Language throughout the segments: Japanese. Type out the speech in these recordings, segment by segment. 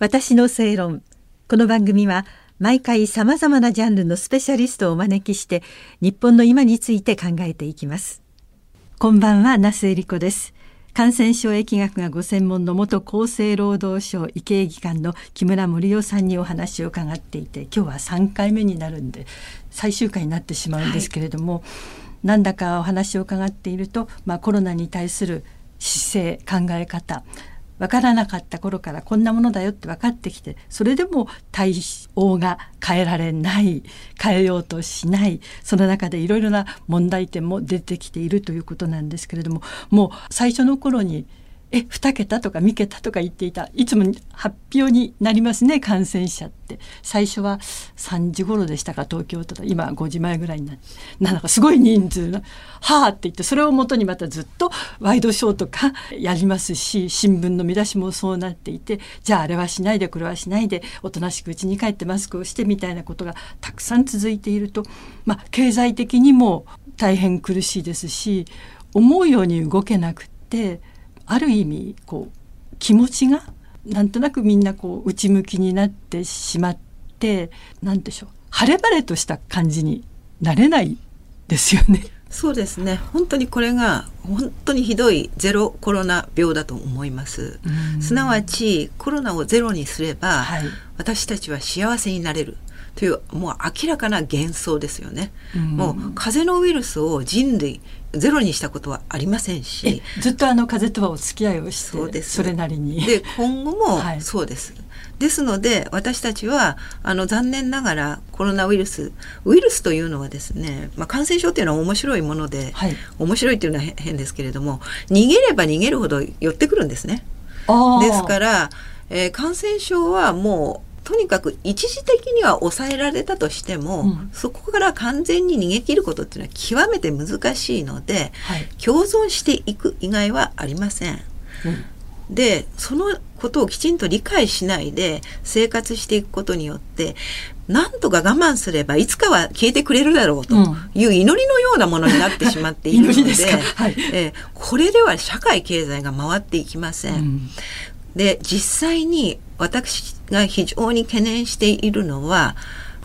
私の正論。この番組は毎回さまざまなジャンルのスペシャリストをお招きして日本の今について考えていきます。こんばんは那須恵理子です。感染症疫学がご専門の元厚生労働省医系技官の木村盛夫さんにお話を伺っていて今日は3回目になるんで最終回になってしまうんですけれども、はい、なんだかお話を伺っていると、まあ、コロナに対する姿勢考え方分からなかった頃からこんなものだよって分かってきてそれでも対応が変えられない変えようとしないその中でいろいろな問題点も出てきているということなんですけれどももう最初の頃にえ2桁とか3桁とか言っていた。いつも発表になりますね感染者って。最初は3時頃でしたか東京都今5時前ぐらいになって。なんかすごい人数の「はあ」って言ってそれをもとにまたずっとワイドショーとかやりますし新聞の見出しもそうなっていてじゃああれはしないでこれはしないでおとなしく家に帰ってマスクをしてみたいなことがたくさん続いていると、まあ、経済的にも大変苦しいですし思うように動けなくって。ある意味こう気持ちがなんとなくみんなこう内向きになってしまって何でしょう。晴れ晴れとした感じになれないですよね。そうですね。本当にこれが本当にひどいゼロコロナ病だと思います。すなわちコロナをゼロにすれば、はい、私たちは幸せになれる。というもう明らかな幻想ですよね、もう風邪のウイルスを人類ゼロにしたことはありませんし。ずっとあの風とはお付き合いをしてそうです。それなりに。で今後も そうです、はい、ですので私たちはあの残念ながらコロナウイルスウイルスというのはですね、まあ、感染症というのは面白いもので、はい、面白いというのは変ですけれども逃げれば逃げるほど寄ってくるんですね。ですから、えー、感染症はもうとにかく一時的には抑えられたとしても、うん、そこから完全に逃げ切ることっていうのは極めて難しいので、はい、共存していく以外はありません。うん。でそのことをきちんと理解しないで生活していくことによってなんとか我慢すればいつかは消えてくれるだろうという祈りのようなものになってしまっているので はい、えこれでは社会経済が回っていきません。うん、で実際に私が非常に懸念しているのは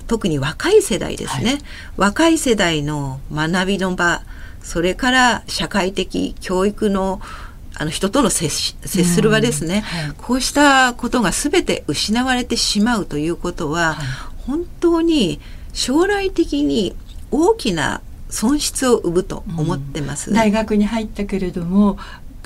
特に若い世代ですね、はい、若い世代の学びの場それから社会的教育のあの人との接接する場ですね、はい、こうしたことが全て失われてしまうということは、はい、本当に将来的に大きな損失を生むと思ってます、うん、大学に入ったけれども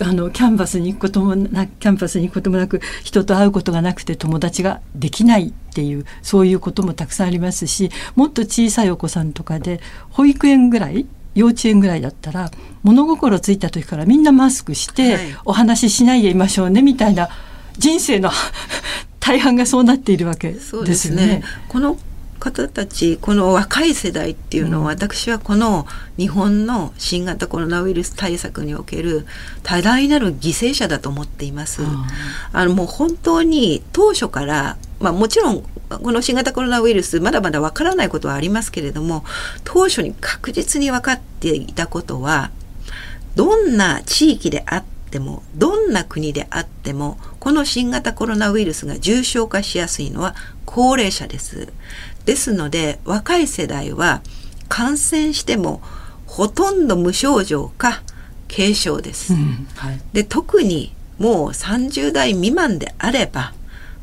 あのキャンパスに行くこともなキャンパスに行くこともなく人と会うことがなくて友達ができないっていうそういうこともたくさんありますしもっと小さいお子さんとかで保育園ぐらい幼稚園ぐらいだったら物心ついた時からみんなマスクして、お話ししないでいましょうねみたいな人生の大半がそうなっているわけですよね。ねこの方たちこの若い世代っていうのは、私はこの日本の新型コロナウイルス対策における多大なる犠牲者だと思っています。あのもう本当に当初から、まあ、もちろんこの新型コロナウイルスまだまだわからないことはありますけれども当初に確実に分かっていたことはどんな地域であってもどんな国であってもこの新型コロナウイルスが重症化しやすいのは高齢者です。ですので若い世代は感染してもほとんど無症状か軽症です。うんはい、で特にもう30代未満であれば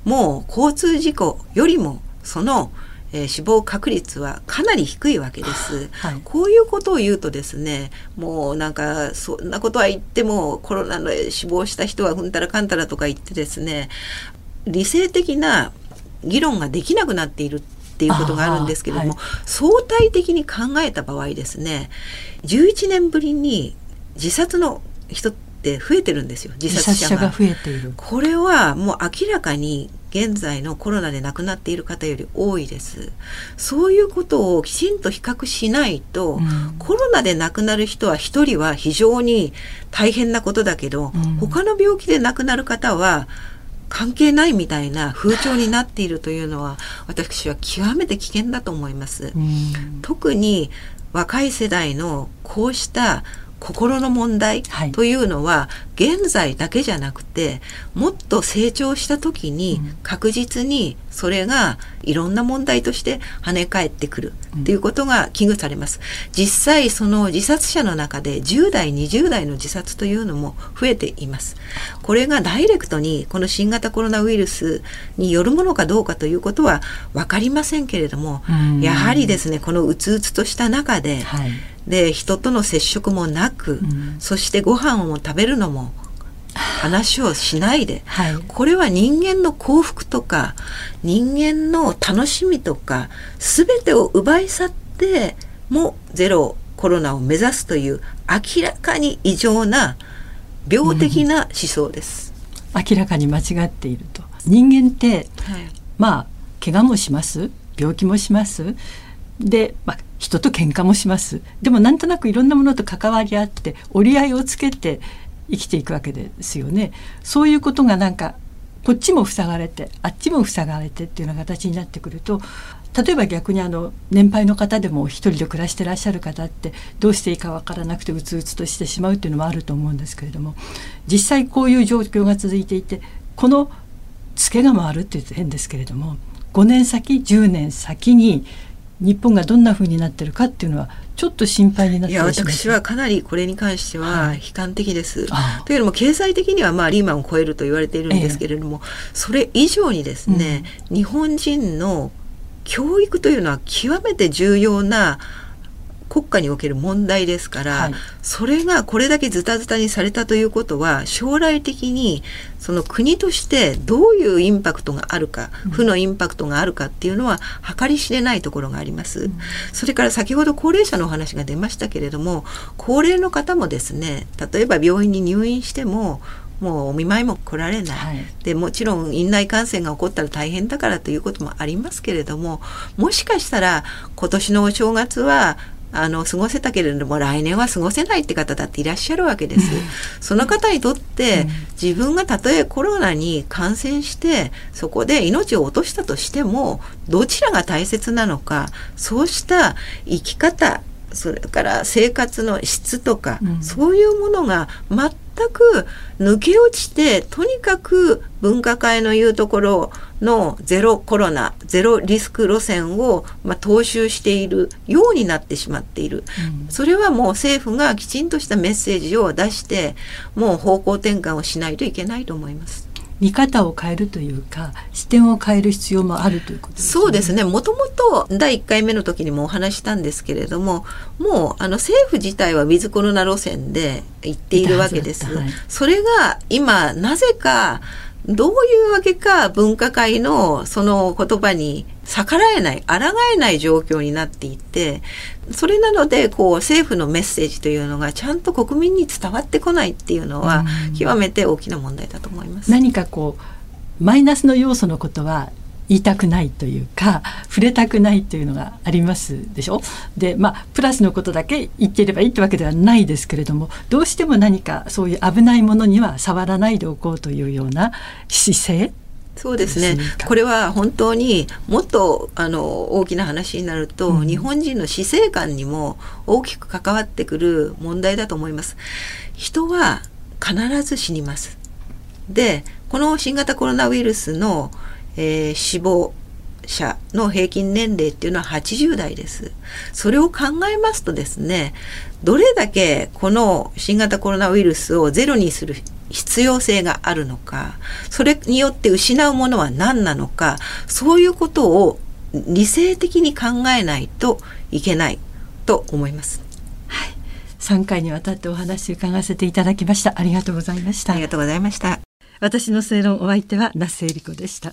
もう交通事故よりもその、えー、死亡確率はかなり低いわけです、はい、こういうことを言うとですねもうなんかそんなことは言ってもコロナで死亡した人はうんたらかんたらとか言ってですね理性的な議論ができなくなっているっていうことがあるんですけども、はい、相対的に考えた場合ですね11年ぶりに自殺の人って増えてるんですよ。自殺者が増えている。これはもう明らかに現在のコロナで亡くなっている方より多いです。そういうことをきちんと比較しないと、うん、コロナで亡くなる人は1人は非常に大変なことだけど、うん、他の病気で亡くなる方は関係ないみたいな風潮になっているというのは私は極めて危険だと思います。特に若い世代のこうした心の問題というのは、現在だけじゃなくてもっと成長した時に確実にそれがいろんな問題として跳ね返ってくるっていうことが危惧されます。実際その自殺者の中で10代20代の自殺というのも増えています。これがダイレクトにこの新型コロナウイルスによるものかどうかということは分かりませんけれども、やはりですねこのうつうつとした中で、はいで人との接触もなく、うん、そしてご飯を食べるのも話をしないで、はい、これは人間の幸福とか人間の楽しみとか全てを奪い去ってもゼロコロナを目指すという明らかに異常な病的な思想です、うん、明らかに間違っていると。人間って、はい、まあ怪我もします。病気もします。で、まあ、人と喧嘩もします。でもなんとなくいろんなものと関わり合って折り合いをつけて生きていくわけですよね。そういうことがなんかこっちも塞がれてあっちも塞がれてっていうような形になってくると例えば逆にあの年配の方でも一人で暮らしてらっしゃる方ってどうしていいかわからなくてうつうつとしてしまうっていうのもあると思うんですけれども実際こういう状況が続いていてこのツケが回るって言うと変ですけれども5年先10年先に日本がどんなふうになってるかっていうのはちょっと心配になっていや私はかなりこれに関しては悲観的です。はい、というのも経済的にはまあリーマンを超えると言われているんですけれども、ええ、それ以上にですね、うん、日本人の教育というのは極めて重要な国家における問題ですから、はい、それがこれだけズタズタにされたということは将来的にその国としてどういうインパクトがあるか、うん、負のインパクトがあるかっていうのは計り知れないところがあります、うん、それから先ほど高齢者のお話が出ましたけれども高齢の方もですね例えば病院に入院してももうお見舞いも来られない、はい、でもちろん院内感染が起こったら大変だからということもありますけれどももしかしたら今年のお正月はあの過ごせたけれども来年は過ごせないって方だっていらっしゃるわけです。その方にとって自分がたとえコロナに感染してそこで命を落としたとしてもどちらが大切なのかそうした生き方それから生活の質とか、うん、そういうものが全く抜け落ちてとにかく分科会の言うところのゼロコロナゼロリスク路線を、まあ、踏襲しているようになってしまっている、うん、それはもう政府がきちんとしたメッセージを出してもう方向転換をしないといけないと思います。見方を変えるというか視点を変える必要もあるということですね。そうですねもともと第1回目の時にもお話したんですけれどももうあの政府自体はウィズコロナ路線で行っているわけです。はい、それが今なぜかどういうわけか分科会のその言葉に逆らえない、抗えない状況になっていて、それなので、こう、政府のメッセージというのがちゃんと国民に伝わってこないっていうのは、極めて大きな問題だと思います。何かこう、マイナスの要素のことは言いたくないというか触れたくないというのがありますでしょ？でまあプラスのことだけ言っていればいいってわけではないですけれどもどうしても何かそういう危ないものには触らないでおこうというような姿勢そうですねこれは本当にもっとあの大きな話になると、うん、日本人の死生観にも大きく関わってくる問題だと思います。人は必ず死にます。でこの新型コロナウイルスのえー、死亡者の平均年齢っていうのは80代です。それを考えますとですね、どれだけこの新型コロナウイルスをゼロにする必要性があるのか、それによって失うものは何なのか、そういうことを理性的に考えないといけないと思います。はい。3回にわたってお話伺わせていただきました。ありがとうございました。ありがとうございました。私の正論お相手は那須恵理子でした。